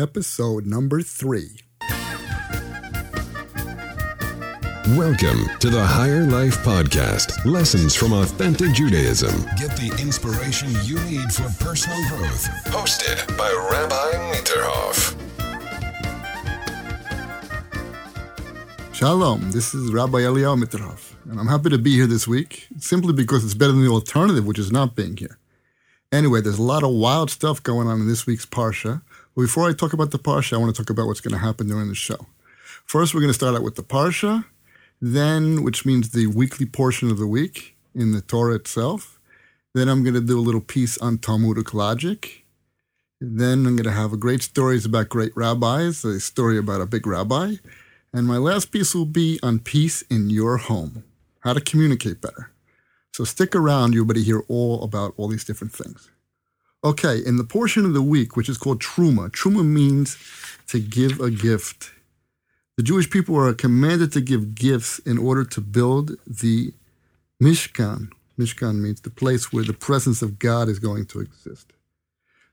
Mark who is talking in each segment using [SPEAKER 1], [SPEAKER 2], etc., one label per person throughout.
[SPEAKER 1] episode number three.
[SPEAKER 2] Welcome to the Higher Life Podcast Lessons from Authentic Judaism.
[SPEAKER 3] Get the inspiration you need for personal growth.
[SPEAKER 2] Hosted by Rabbi Mitterhoff.
[SPEAKER 1] Shalom, this is Rabbi Eliyahu Mitterhoff, and I'm happy to be here this week simply because it's better than the alternative, which is not being here. Anyway, there's a lot of wild stuff going on in this week's Parsha. Before I talk about the Parsha, I want to talk about what's going to happen during the show. First, we're going to start out with the Parsha, then, which means the weekly portion of the week in the Torah itself. Then I'm going to do a little piece on Talmudic logic. Then I'm going to have a great stories about great rabbis, a story about a big rabbi. And my last piece will be on peace in your home, how to communicate better. So stick around, you'll be hear all about all these different things. Okay, in the portion of the week, which is called Truma, Truma means to give a gift. The Jewish people are commanded to give gifts in order to build the Mishkan. Mishkan means the place where the presence of God is going to exist.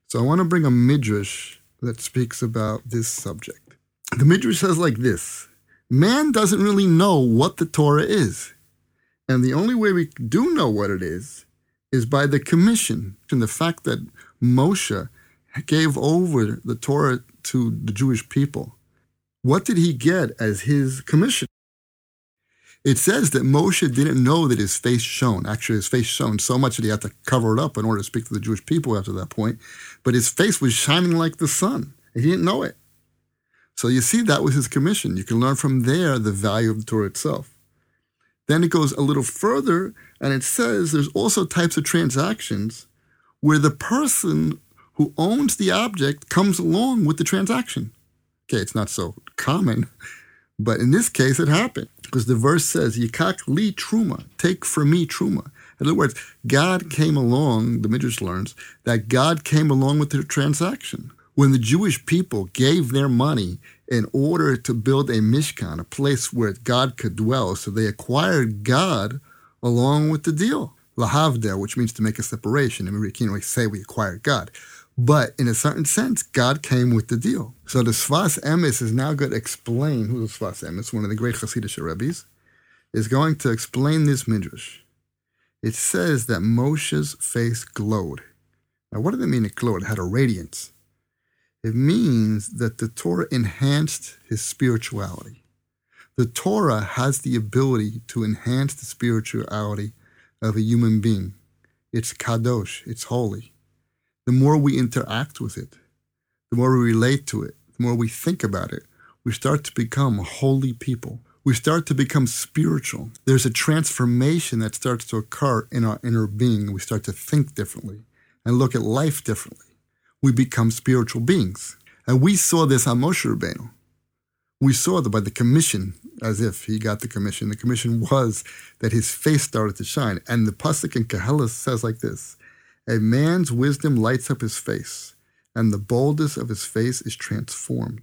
[SPEAKER 1] So I want to bring a midrash that speaks about this subject. The midrash says like this Man doesn't really know what the Torah is. And the only way we do know what it is is by the commission and the fact that Moshe gave over the Torah to the Jewish people. What did he get as his commission? It says that Moshe didn't know that his face shone. Actually, his face shone so much that he had to cover it up in order to speak to the Jewish people after that point. But his face was shining like the sun. and He didn't know it. So you see, that was his commission. You can learn from there the value of the Torah itself. Then it goes a little further and it says there's also types of transactions where the person who owns the object comes along with the transaction. Okay, it's not so common, but in this case it happened because the verse says, Yikak li truma, take for me truma. In other words, God came along, the Midrash learns, that God came along with the transaction. When the Jewish people gave their money in order to build a Mishkan, a place where God could dwell, so they acquired God along with the deal. Lahavdeh, which means to make a separation. I mean, we can't really say we acquired God. But in a certain sense, God came with the deal. So the Sfas Emes is now going to explain who the Sfas Emes, one of the great Hasidic rabbis, is going to explain this midrash. It says that Moshe's face glowed. Now, what did it mean it glowed? It had a radiance. It means that the Torah enhanced his spirituality. The Torah has the ability to enhance the spirituality of a human being. It's kadosh, it's holy. The more we interact with it, the more we relate to it, the more we think about it, we start to become holy people. We start to become spiritual. There's a transformation that starts to occur in our inner being. We start to think differently and look at life differently. We become spiritual beings. And we saw this on Moshe Rabbeinu. We saw that by the commission, as if he got the commission. The commission was that his face started to shine. And the pasuk in Koheles says like this: "A man's wisdom lights up his face, and the boldness of his face is transformed."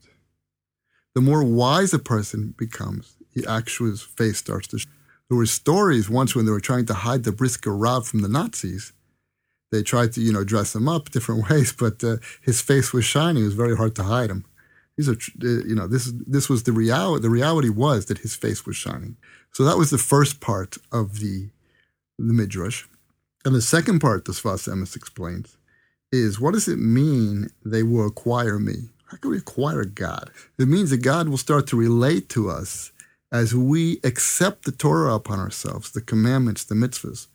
[SPEAKER 1] The more wise a person becomes, he actually his face starts to. Shine. There were stories once when they were trying to hide the Brisker Rav from the Nazis. They tried to, you know, dress him up different ways, but uh, his face was shining. It was very hard to hide him. These are, uh, you know, this this was the reality. The reality was that his face was shining. So that was the first part of the the midrash, and the second part, the Sfas Emes explains, is what does it mean they will acquire me? How can we acquire God? It means that God will start to relate to us as we accept the Torah upon ourselves, the commandments, the mitzvahs.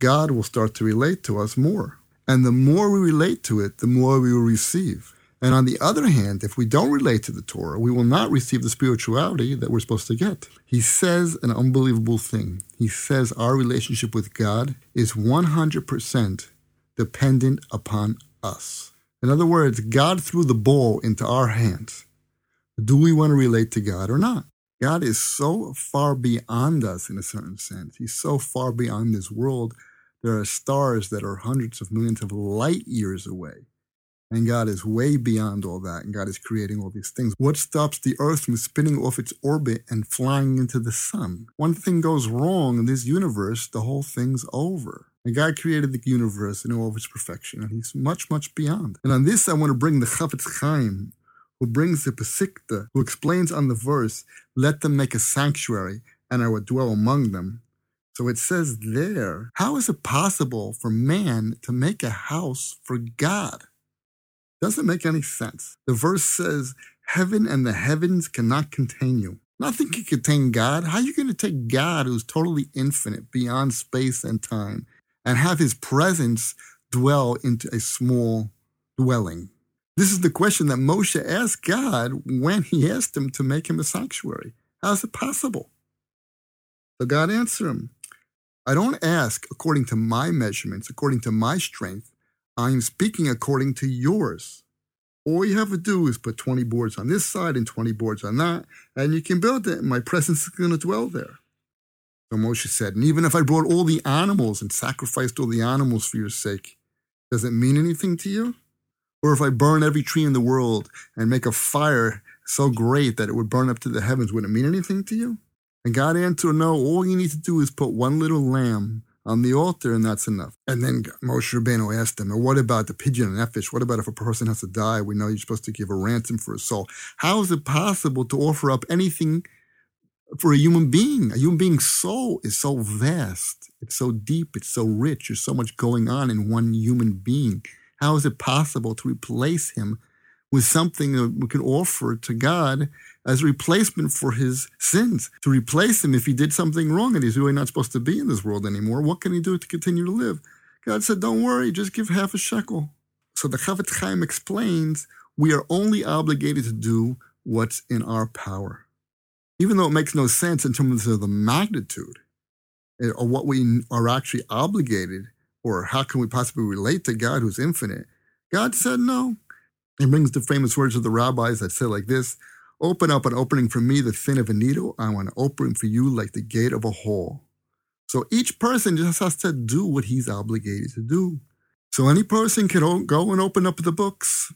[SPEAKER 1] God will start to relate to us more. And the more we relate to it, the more we will receive. And on the other hand, if we don't relate to the Torah, we will not receive the spirituality that we're supposed to get. He says an unbelievable thing. He says our relationship with God is 100% dependent upon us. In other words, God threw the ball into our hands. Do we want to relate to God or not? God is so far beyond us in a certain sense. He's so far beyond this world. There are stars that are hundreds of millions of light years away. And God is way beyond all that, and God is creating all these things. What stops the Earth from spinning off its orbit and flying into the sun? One thing goes wrong in this universe, the whole thing's over. And God created the universe in all of its perfection, and He's much, much beyond. And on this, I want to bring the Chafetz Chaim, who brings the Pesikta, who explains on the verse, let them make a sanctuary, and I will dwell among them. So it says there, how is it possible for man to make a house for God? Doesn't make any sense. The verse says, heaven and the heavens cannot contain you. Nothing can contain God. How are you going to take God, who's totally infinite, beyond space and time, and have his presence dwell into a small dwelling? This is the question that Moshe asked God when he asked him to make him a sanctuary. How is it possible? So God answered him, I don't ask according to my measurements, according to my strength. I am speaking according to yours. All you have to do is put 20 boards on this side and 20 boards on that, and you can build it, and my presence is going to dwell there. So Moshe said, And even if I brought all the animals and sacrificed all the animals for your sake, does it mean anything to you? Or if I burn every tree in the world and make a fire so great that it would burn up to the heavens, would it mean anything to you? And God answered, No, all you need to do is put one little lamb on the altar, and that's enough. And then Moshe Rabbeinu asked him, What about the pigeon and that fish? What about if a person has to die? We know you're supposed to give a ransom for a soul. How is it possible to offer up anything for a human being? A human being's soul is so vast, it's so deep, it's so rich. There's so much going on in one human being. How is it possible to replace him with something that we can offer to God as replacement for his sins? To replace him if he did something wrong and he's really not supposed to be in this world anymore, what can he do to continue to live? God said, Don't worry, just give half a shekel. So the Chafetz Chaim explains we are only obligated to do what's in our power. Even though it makes no sense in terms of the magnitude eh, or what we are actually obligated or how can we possibly relate to God who's infinite? God said no. He brings the famous words of the rabbis that say like this Open up an opening for me, the thin of a needle. I want to open for you like the gate of a hall. So each person just has to do what he's obligated to do. So any person can go and open up the books.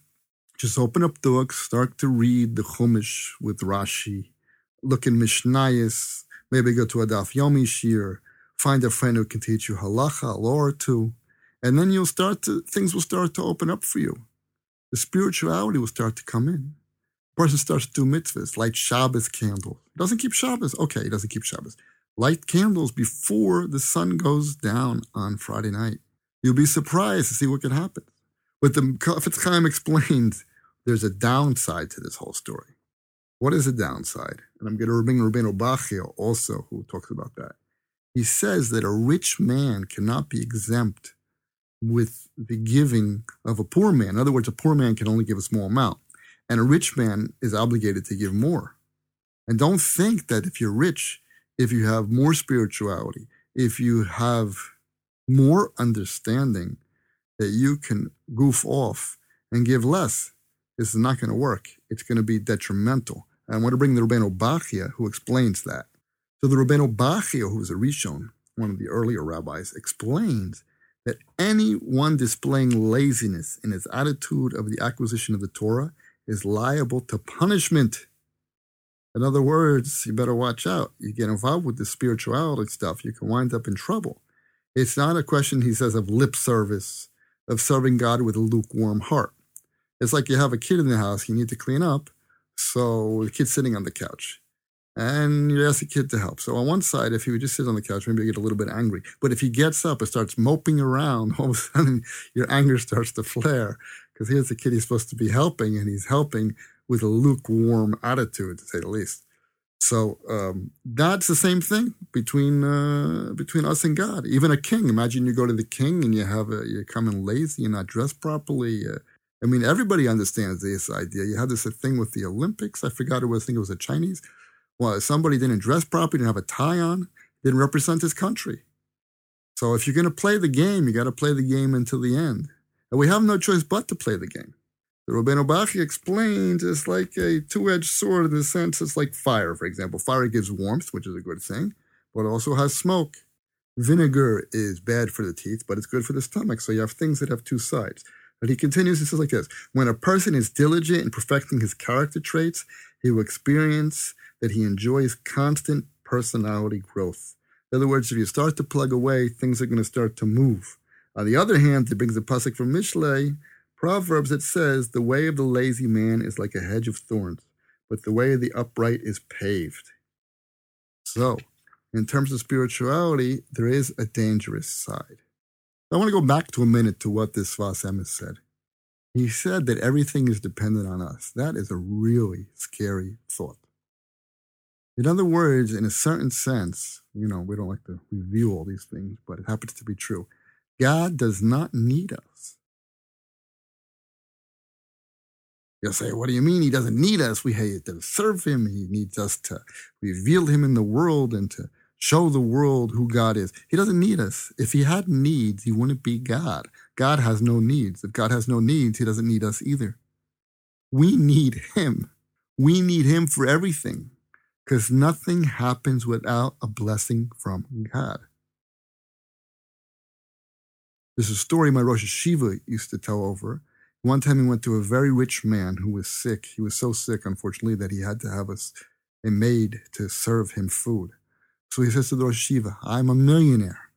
[SPEAKER 1] Just open up the books, start to read the Chumash with Rashi, look in Mishnayos, maybe go to a Daf Yomi shiur, find a friend who can teach you halacha, law or two, and then you'll start to, things will start to open up for you. The spirituality will start to come in. Person starts to do mitzvahs, light Shabbos candles. Doesn't keep Shabbos. Okay, he doesn't keep Shabbos. Light candles before the sun goes down on Friday night. You'll be surprised to see what can happen. But the Chaim explains there's a downside to this whole story. What is the downside? And I'm going to bring Rabbeinu Bachia also, who talks about that he says that a rich man cannot be exempt with the giving of a poor man. In other words, a poor man can only give a small amount, and a rich man is obligated to give more. And don't think that if you're rich, if you have more spirituality, if you have more understanding, that you can goof off and give less. This is not going to work. It's going to be detrimental. I want to bring the Rabbeinu Bachia, who explains that. So the Rabbeinu Bachia, who was a Rishon, one of the earlier rabbis, explains that anyone displaying laziness in his attitude of the acquisition of the Torah is liable to punishment. In other words, you better watch out. You get involved with the spirituality stuff, you can wind up in trouble. It's not a question, he says, of lip service, of serving God with a lukewarm heart. It's like you have a kid in the house you need to clean up, so the kid's sitting on the couch and you ask the kid to help. So on one side, if he would just sit on the couch, maybe you get a little bit angry. But if he gets up and starts moping around, all of a sudden your anger starts to flare because here's the kid he's supposed to be helping, and he's helping with a lukewarm attitude, to say the least. So um, that's the same thing between uh, between us and God. Even a king. Imagine you go to the king and you have a, you're coming lazy, you're not dressed properly. Uh, I mean, everybody understands this idea. You had this thing with the Olympics. I forgot it was. I think it was the Chinese well, somebody didn't dress properly, didn't have a tie on, didn't represent his country. So if you're going to play the game, you got to play the game until the end. And we have no choice but to play the game. The Rabbeinu Bachia explains it's like a two-edged sword in the sense it's like fire, for example. Fire gives warmth, which is a good thing, but also has smoke. Vinegar is bad for the teeth, but it's good for the stomach. So you have things that have two sides. But he continues, he says like this When a person is diligent in perfecting his character traits, he will experience that he enjoys constant personality growth. In other words, if you start to plug away, things are going to start to move. On the other hand, it brings a pasuk from Mishlei, Proverbs, it says, The way of the lazy man is like a hedge of thorns, but the way of the upright is paved. So, in terms of spirituality, there is a dangerous side. I want to go back to a minute to what this Sfas Emes said. He said that everything is dependent on us. That is a really scary thought. In other words, in a certain sense, you know, we don't like to review all these things, but it happens to be true. God does not need us. You'll say, what do you mean he doesn't need us? We have to serve him. He needs us to reveal him in the world and to show the world who God is. He doesn't need us. If he had needs, he wouldn't be God. God has no needs. If God has no needs, he doesn't need us either. We need him. We need him for everything because nothing happens without a blessing from God. There's a story my Rosh Yeshiva used to tell over. One time he went to a very rich man who was sick. He was so sick, unfortunately, that he had to have a, a maid to serve him food. So he says to the Rosh Yeshiva, I'm a millionaire.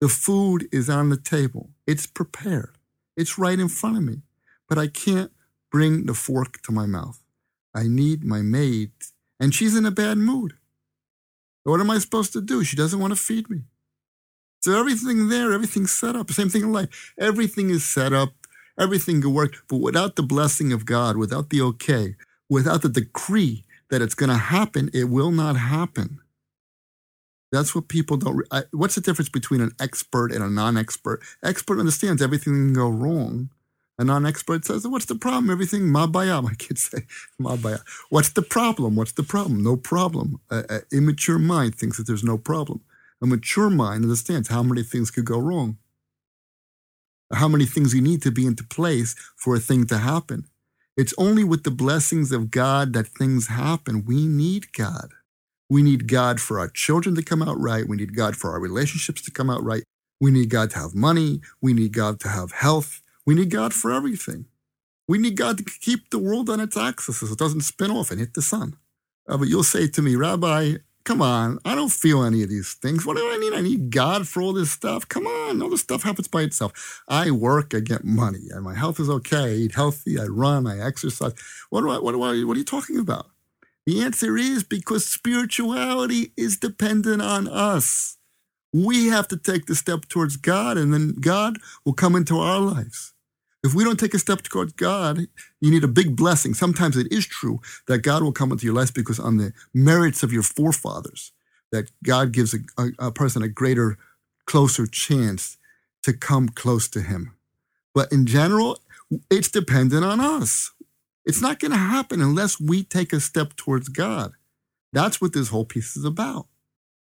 [SPEAKER 1] The food is on the table. It's prepared. It's right in front of me. But I can't bring the fork to my mouth. I need my maid, and she's in a bad mood. What am I supposed to do? She doesn't want to feed me. So everything there, everything's set up. Same thing in life. Everything is set up. Everything can work. But without the blessing of God, without the okay, without the decree that it's going to happen, it will not happen. That's what people don't. I, what's the difference between an expert and a non-expert? Expert understands everything can go wrong. A non-expert says, "What's the problem? Everything ma mabaya." My kids say, "Mabaya." What's the problem? What's the problem? No problem. An immature mind thinks that there's no problem. A mature mind understands how many things could go wrong. How many things you need to be into place for a thing to happen. It's only with the blessings of God that things happen. We need God. We need God for our children to come out right. We need God for our relationships to come out right. We need God to have money. We need God to have health. We need God for everything. We need God to keep the world on its axis so it doesn't spin off and hit the sun. Uh, but you'll say to me, Rabbi, come on, I don't feel any of these things. What do I need? I need God for all this stuff. Come on, all this stuff happens by itself. I work, I get money, and my health is okay. I eat healthy, I run, I exercise. What do I, what do I, what are you talking about? The answer is because spirituality is dependent on us. We have to take the step towards God, and then God will come into our lives. If we don't take a step towards God, you need a big blessing. Sometimes it is true that God will come into your life because on the merits of your forefathers, that God gives a, a, a person a greater, closer chance to come close to Him. But in general, it's dependent on us. It's not going to happen unless we take a step towards God. That's what this whole piece is about.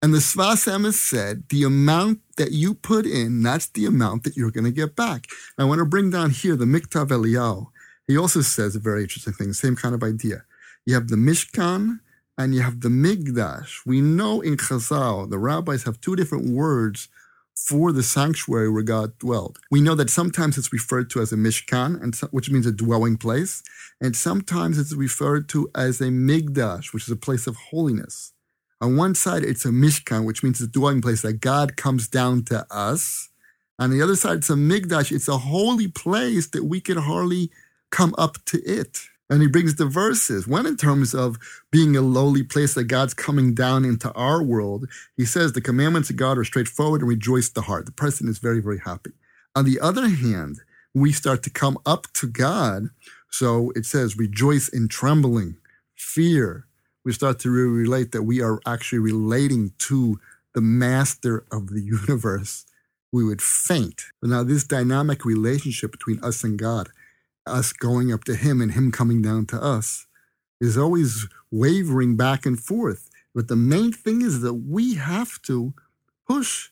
[SPEAKER 1] And the Sfas Emes said, the amount that you put in, that's the amount that you're going to get back. I want to bring down here the Miktav Eliyahu. He also says a very interesting thing, same kind of idea. You have the Mishkan and you have the Migdash. We know in Chazal, the rabbis have two different words for the sanctuary where God dwelled. We know that sometimes it's referred to as a mishkan, and so, which means a dwelling place, and sometimes it's referred to as a migdash, which is a place of holiness. On one side, it's a mishkan, which means a dwelling place that God comes down to us. On the other side, it's a migdash. It's a holy place that we can hardly come up to it. And he brings the verses. One in terms of being a lowly place that God's coming down into our world. He says the commandments of God are straightforward and rejoice the heart. The person is very, very happy. On the other hand, we start to come up to God. So it says rejoice in trembling, fear. We start to really relate that we are actually relating to the master of the universe. We would faint. But now this dynamic relationship between us and God us going up to him and him coming down to us is always wavering back and forth. But the main thing is that we have to push.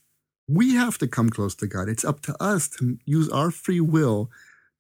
[SPEAKER 1] We have to come close to God. It's up to us to use our free will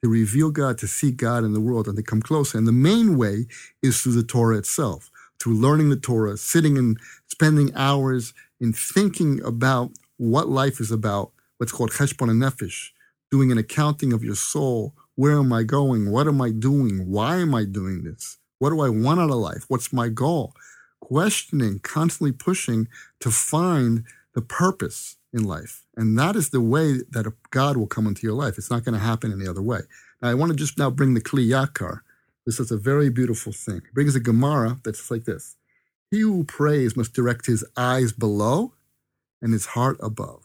[SPEAKER 1] to reveal God, to see God in the world, and to come closer. And the main way is through the Torah itself, through learning the Torah, sitting and spending hours in thinking about what life is about, what's called cheshbon nefesh, doing an accounting of your soul, where am I going? What am I doing? Why am I doing this? What do I want out of life? What's my goal? Questioning, constantly pushing to find the purpose in life. And that is the way that God will come into your life. It's not going to happen any other way. Now, I want to just now bring the Kli Yakar. This is a very beautiful thing. It brings a Gemara that's like this. He who prays must direct his eyes below and his heart above.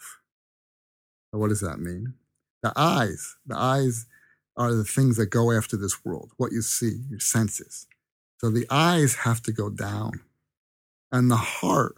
[SPEAKER 1] Now, what does that mean? The eyes, the eyes are the things that go after this world, what you see, your senses. So the eyes have to go down. And the heart,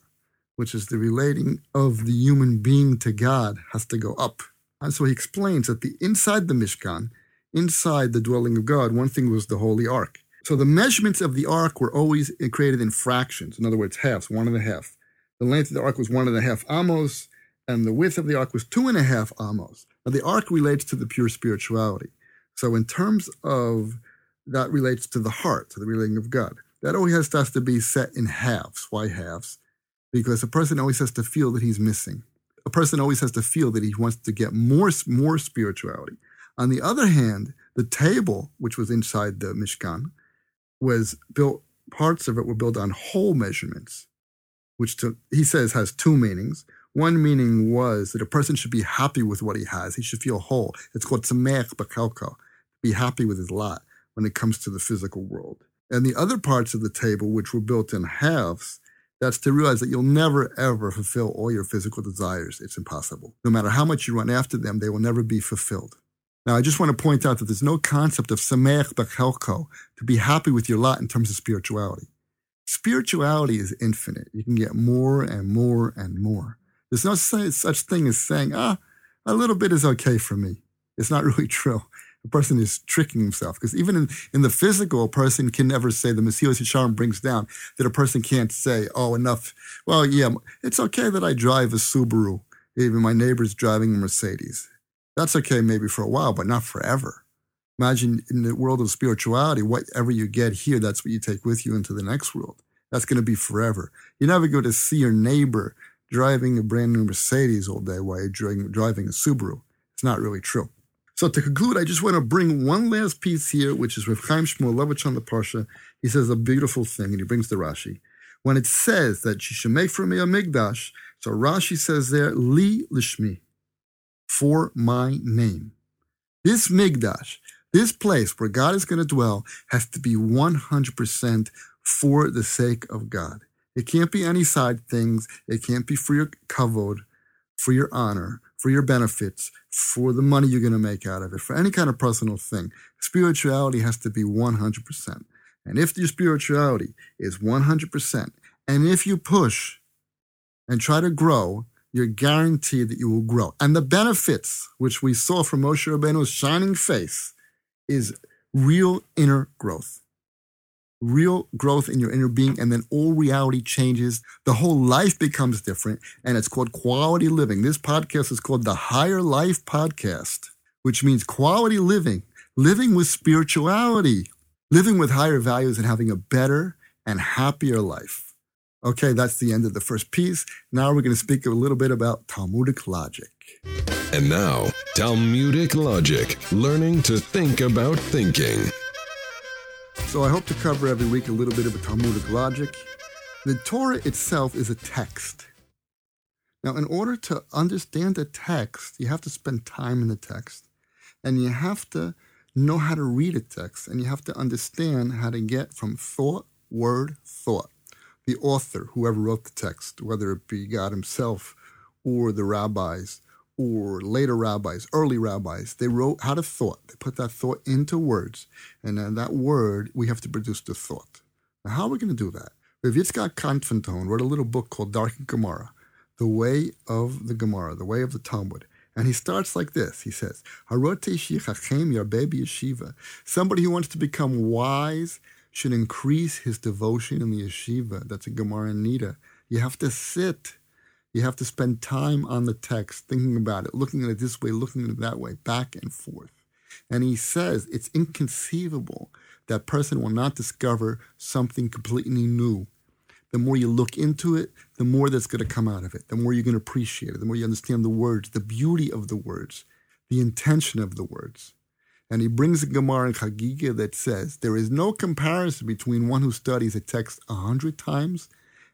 [SPEAKER 1] which is the relating of the human being to God, has to go up. And so he explains that the inside the Mishkan, inside the dwelling of God, one thing was the Holy Ark. So the measurements of the ark were always created in fractions. In other words, halves, one and a half. The length of the ark was one and a half amos, and the width of the ark was two and a half amos. Now the ark relates to the pure spirituality. So in terms of that relates to the heart, to the relating of God. That always has to, be set in halves. Why halves? Because a person always has to feel that he's missing. A person always has to feel that he wants to get more, more spirituality. On the other hand, the table, which was inside the Mishkan, was built, parts of it were built on whole measurements, which to, he says has two meanings. One meaning was that a person should be happy with what he has. He should feel whole. It's called tzemech b'kalka, be happy with his lot when it comes to the physical world. And the other parts of the table, which were built in halves, that's to realize that you'll never ever fulfill all your physical desires. It's impossible. No matter how much you run after them, they will never be fulfilled. Now, I just want to point out that there's no concept of samech b'chelko, to be happy with your lot in terms of spirituality. Spirituality is infinite. You can get more and more and more. There's no such thing as saying, ah, a little bit is okay for me. It's not really true. A person is tricking himself because even in, in the physical, a person can never say the Mesilas Yesharim brings down that a person can't say, oh, enough. Well, yeah, it's okay that I drive a Subaru. Even my neighbor's driving a Mercedes. That's okay maybe for a while, but not forever. Imagine in the world of spirituality, whatever you get here, that's what you take with you into the next world. That's going to be forever. You're never going to see your neighbor driving a brand new Mercedes all day while you're driving a Subaru. It's not really true. So to conclude, I just want to bring one last piece here, which is with Chaim Shmulevitch on the Parsha. He says a beautiful thing, and he brings the Rashi. When it says that she should make for me a migdash, so Rashi says there, li lishmi, for my name. This migdash, this place where God is going to dwell, has to be 100% for the sake of God. It can't be any side things. It can't be for your kavod, for your honor, for your benefits, for the money you're going to make out of it, for any kind of personal thing. Spirituality has to be 100%. And if your spirituality is 100%, and if you push and try to grow, you're guaranteed that you will grow. And the benefits, which we saw from Moshe Rabbeinu's shining face, is real inner growth real growth in your inner being, and then all reality changes. The whole life becomes different, and it's called quality living. This podcast is called the Higher Life Podcast, which means quality living, living with spirituality, living with higher values, and having a better and happier life. Okay, that's the end of the first piece. Now we're going to speak a little bit about Talmudic logic.
[SPEAKER 2] And now, Talmudic logic, learning to think about thinking.
[SPEAKER 1] So I hope to cover every week a little bit of a Talmudic logic. The Torah itself is a text. Now, in order to understand a text, you have to spend time in the text. And you have to know how to read a text. And you have to understand how to get from thought, word, thought. The author, whoever wrote the text, whether it be God himself or the rabbis or later rabbis, early rabbis, they wrote how to thought. They put that thought into words. And then that word, we have to produce the thought. Now, how are we going to do that? Rav Yitzchak Kanpanton wrote a little book called Darkei Gemara, The Way of the Gemara, The Way of the Talmud. And he starts like this. He says, Harote Shechachem Yarbebi yeshiva. Somebody who wants to become wise should increase his devotion in the yeshiva. That's a Gemara in Nida. You have to sit you have to spend time on the text, thinking about it, looking at it this way, looking at it that way, back and forth. And he says it's inconceivable that person will not discover something completely new. The more you look into it, the more that's going to come out of it, the more you're going to appreciate it, the more you understand the words, the beauty of the words, the intention of the words. And he brings a Gemara in Chagiga that says there is no comparison between one who studies a text a hundred times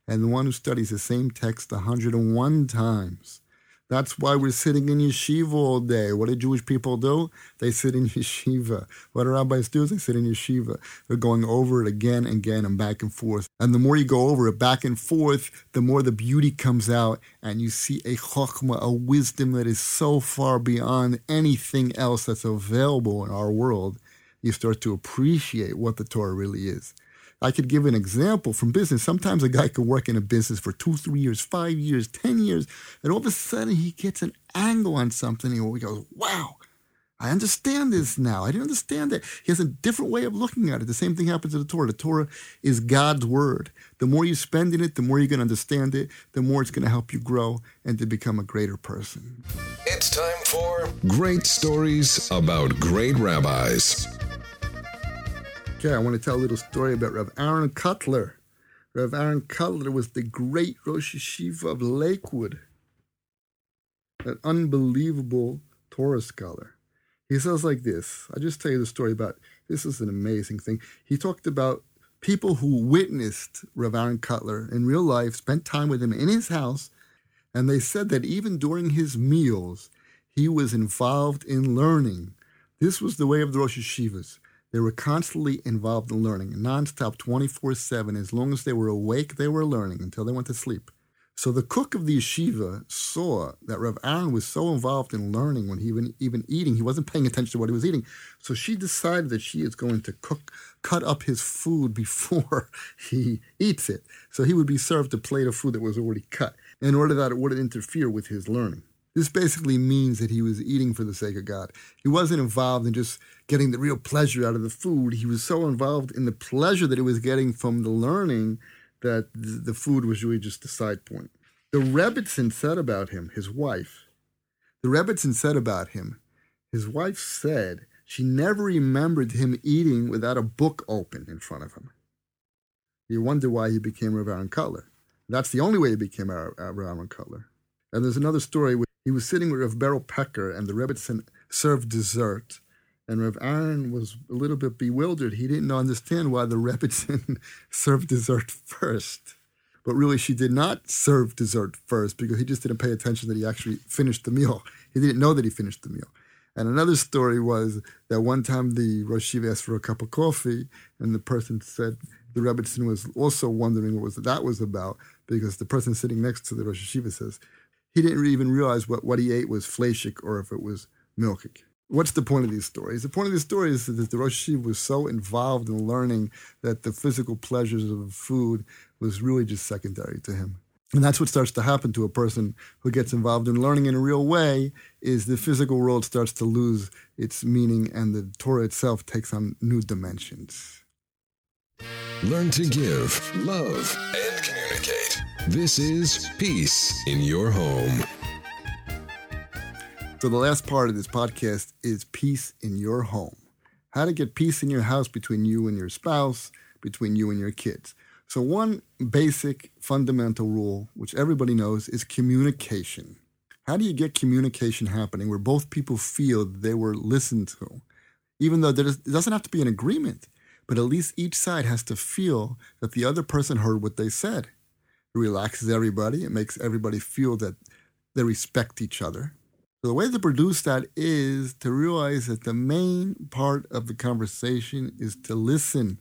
[SPEAKER 1] and the one who studies the same text a 101 times. That's why we're sitting in yeshiva all day. What do Jewish people do? They sit in yeshiva. What do rabbis do? They sit in yeshiva. They're going over it again and again and back and forth. And the more you go over it back and forth, the more the beauty comes out and you see a chokhmah, a wisdom that is so far beyond anything else that's available in our world. You start to appreciate what the Torah really is. I could give an example from business. Sometimes a guy can work in a business for two, three years, five years, 10 years, and all of a sudden he gets an angle on something and he goes, wow, I understand this now. I didn't understand that. He has a different way of looking at it. The same thing happens to the Torah. The Torah is God's word. The more you spend in it, the more you're going to understand it, the more it's going to help you grow and to become a greater person.
[SPEAKER 3] It's time for
[SPEAKER 2] Great stories about great rabbis.
[SPEAKER 1] Okay, I want to tell a little story about Rav Aaron Kotler. Rav Aaron Kotler was the great Rosh Yeshiva of Lakewood, an unbelievable Torah scholar. He says like this. I'll just tell you the story about this is an amazing thing. He talked about people who witnessed Rav Aaron Kotler in real life, spent time with him in his house, and they said that even during his meals, he was involved in learning. This was the way of the Rosh Yeshivas. They were constantly involved in learning, nonstop, 24 7. As long as they were awake, they were learning until they went to sleep. So the cook of the yeshiva saw that Rev Aaron was so involved in learning when he even, even eating, he wasn't paying attention to what he was eating. So she decided that she is going to cook, cut up his food before he eats it. So he would be served a plate of food that was already cut in order that it wouldn't interfere with his learning. This basically means that he was eating for the sake of God. He wasn't involved in just getting the real pleasure out of the food. He was so involved in the pleasure that he was getting from the learning that the food was really just a side point. The Rebbitzin said about him, his wife, the Rebbitzin said about him, his wife said she never remembered him eating without a book open in front of him. You wonder why he became Rav Aaron Kotler. That's the only way he became Rav Aaron Kotler. And there's another story he was sitting with Rav Beryl Pecker and the Rebbitzin served dessert. And Rev Aaron was a little bit bewildered. He didn't understand why the Rebbitzin served dessert first. But really, she did not serve dessert first because he just didn't pay attention that he actually finished the meal. He didn't know that he finished the meal. And another story was that one time the Rosh Yeshiva asked for a cup of coffee, and the person said the Rebbitzin was also wondering what was that was about because the person sitting next to the Rosh Yeshiva says he didn't even realize what, what he ate was fleshik or if it was milkik. What's the point of these stories? The point of these stories is that the Rosh Yeshiva was so involved in learning that the physical pleasures of food was really just secondary to him. And that's what starts to happen to a person who gets involved in learning in a real way is the physical world starts to lose its meaning and the Torah itself takes on new dimensions.
[SPEAKER 2] Learn to give, love, and communicate. This is Peace in Your Home.
[SPEAKER 1] So, the last part of this podcast is peace in your home. How to get peace in your house between you and your spouse, between you and your kids. So, one basic fundamental rule, which everybody knows, is communication. How do you get communication happening where both people feel they were listened to? Even though there is, it doesn't have to be an agreement, but at least each side has to feel that the other person heard what they said. It relaxes everybody, it makes everybody feel that they respect each other. So the way to produce that is to realize that the main part of the conversation is to listen.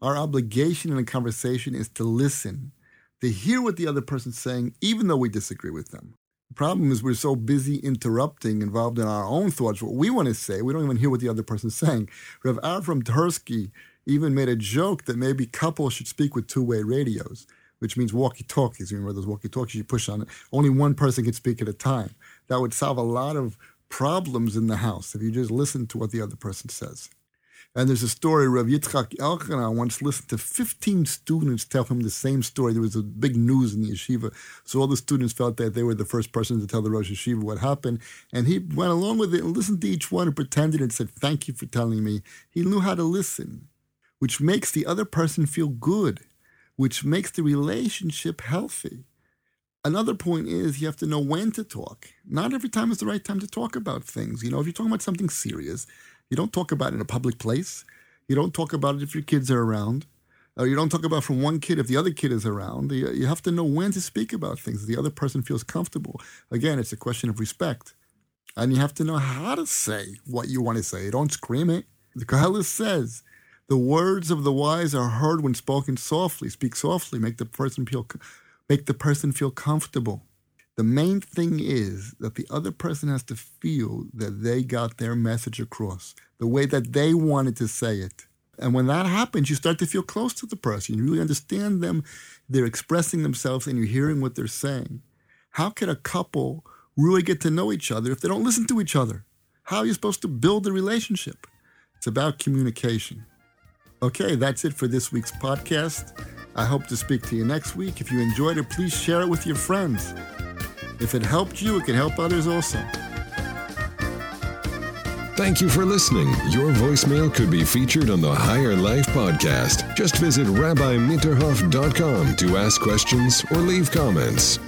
[SPEAKER 1] Our obligation in a conversation is to listen, to hear what the other person's saying, even though we disagree with them. The problem is we're so busy interrupting, involved in our own thoughts, what we want to say, we don't even hear what the other person's saying. Rav Avram Twerski even made a joke that maybe couples should speak with two-way radios, which means walkie-talkies. You remember those walkie-talkies you push on it? Only one person can speak at a time. That would solve a lot of problems in the house if you just listen to what the other person says. And there's a story, Rav Yitzchak Elchanan once listened to 15 students tell him the same story. There was a big news in the yeshiva. So all the students felt that they were the first person to tell the Rosh Yeshiva what happened. And he went along with it and listened to each one and pretended and said, Thank you for telling me. He knew how to listen, which makes the other person feel good, which makes the relationship healthy. Another point is you have to know when to talk. Not every time is the right time to talk about things. You know, if you're talking about something serious, you don't talk about it in a public place. You don't talk about it if your kids are around. Or you don't talk about from one kid if the other kid is around. You, have to know when to speak about things. The other person feels comfortable. Again, it's a question of respect. And you have to know how to say what you want to say. Don't scream it. The Koheles says, the words of the wise are heard when spoken softly. Speak softly, make the person feel make the person feel comfortable. The main thing is that the other person has to feel that they got their message across the way that they wanted to say it. And when that happens, you start to feel close to the person. You really understand them. They're expressing themselves and you're hearing what they're saying. How can a couple really get to know each other if they don't listen to each other? How are you supposed to build a relationship? It's about communication. Okay, that's it for this week's podcast. I hope to speak to you next week. If you enjoyed it, please share it with your friends. If it helped you, it can help others also.
[SPEAKER 2] Thank you for listening. Your voicemail could be featured on the Higher Life podcast. Just visit rabbiminterhoff.com to ask questions or leave comments.